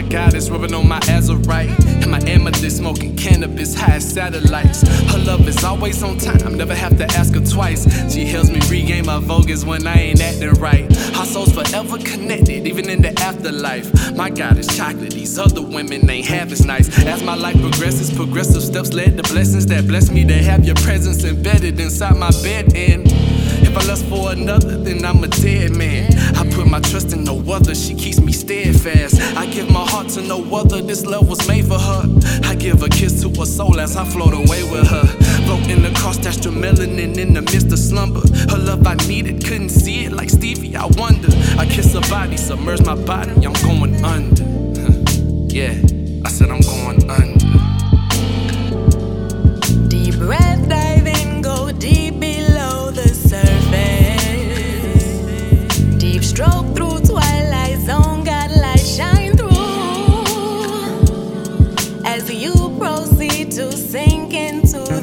my God is rubbing on my azurite. And my amethyst smoking cannabis, high as satellites. Her love is always on time, never have to ask her twice. She helps me regain my vogus when I ain't acting right. Our souls forever connected, even in the afterlife. My God is chocolate, these other women ain't half as nice. As my life progresses, progressive steps led to blessings that bless me to have your presence embedded inside my bed. And if I lust for another, then I'm a dead man. I put my trust in no other, she keeps me steadfast no other, this love was made for her. I give a kiss to her soul as I float away with her. Floating across that melanin in the midst of slumber. Her love I needed, couldn't see it like Stevie, I wonder. I kiss her body, submerge my body, I'm going under. yeah, I said I'm going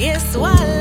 Yes, voila.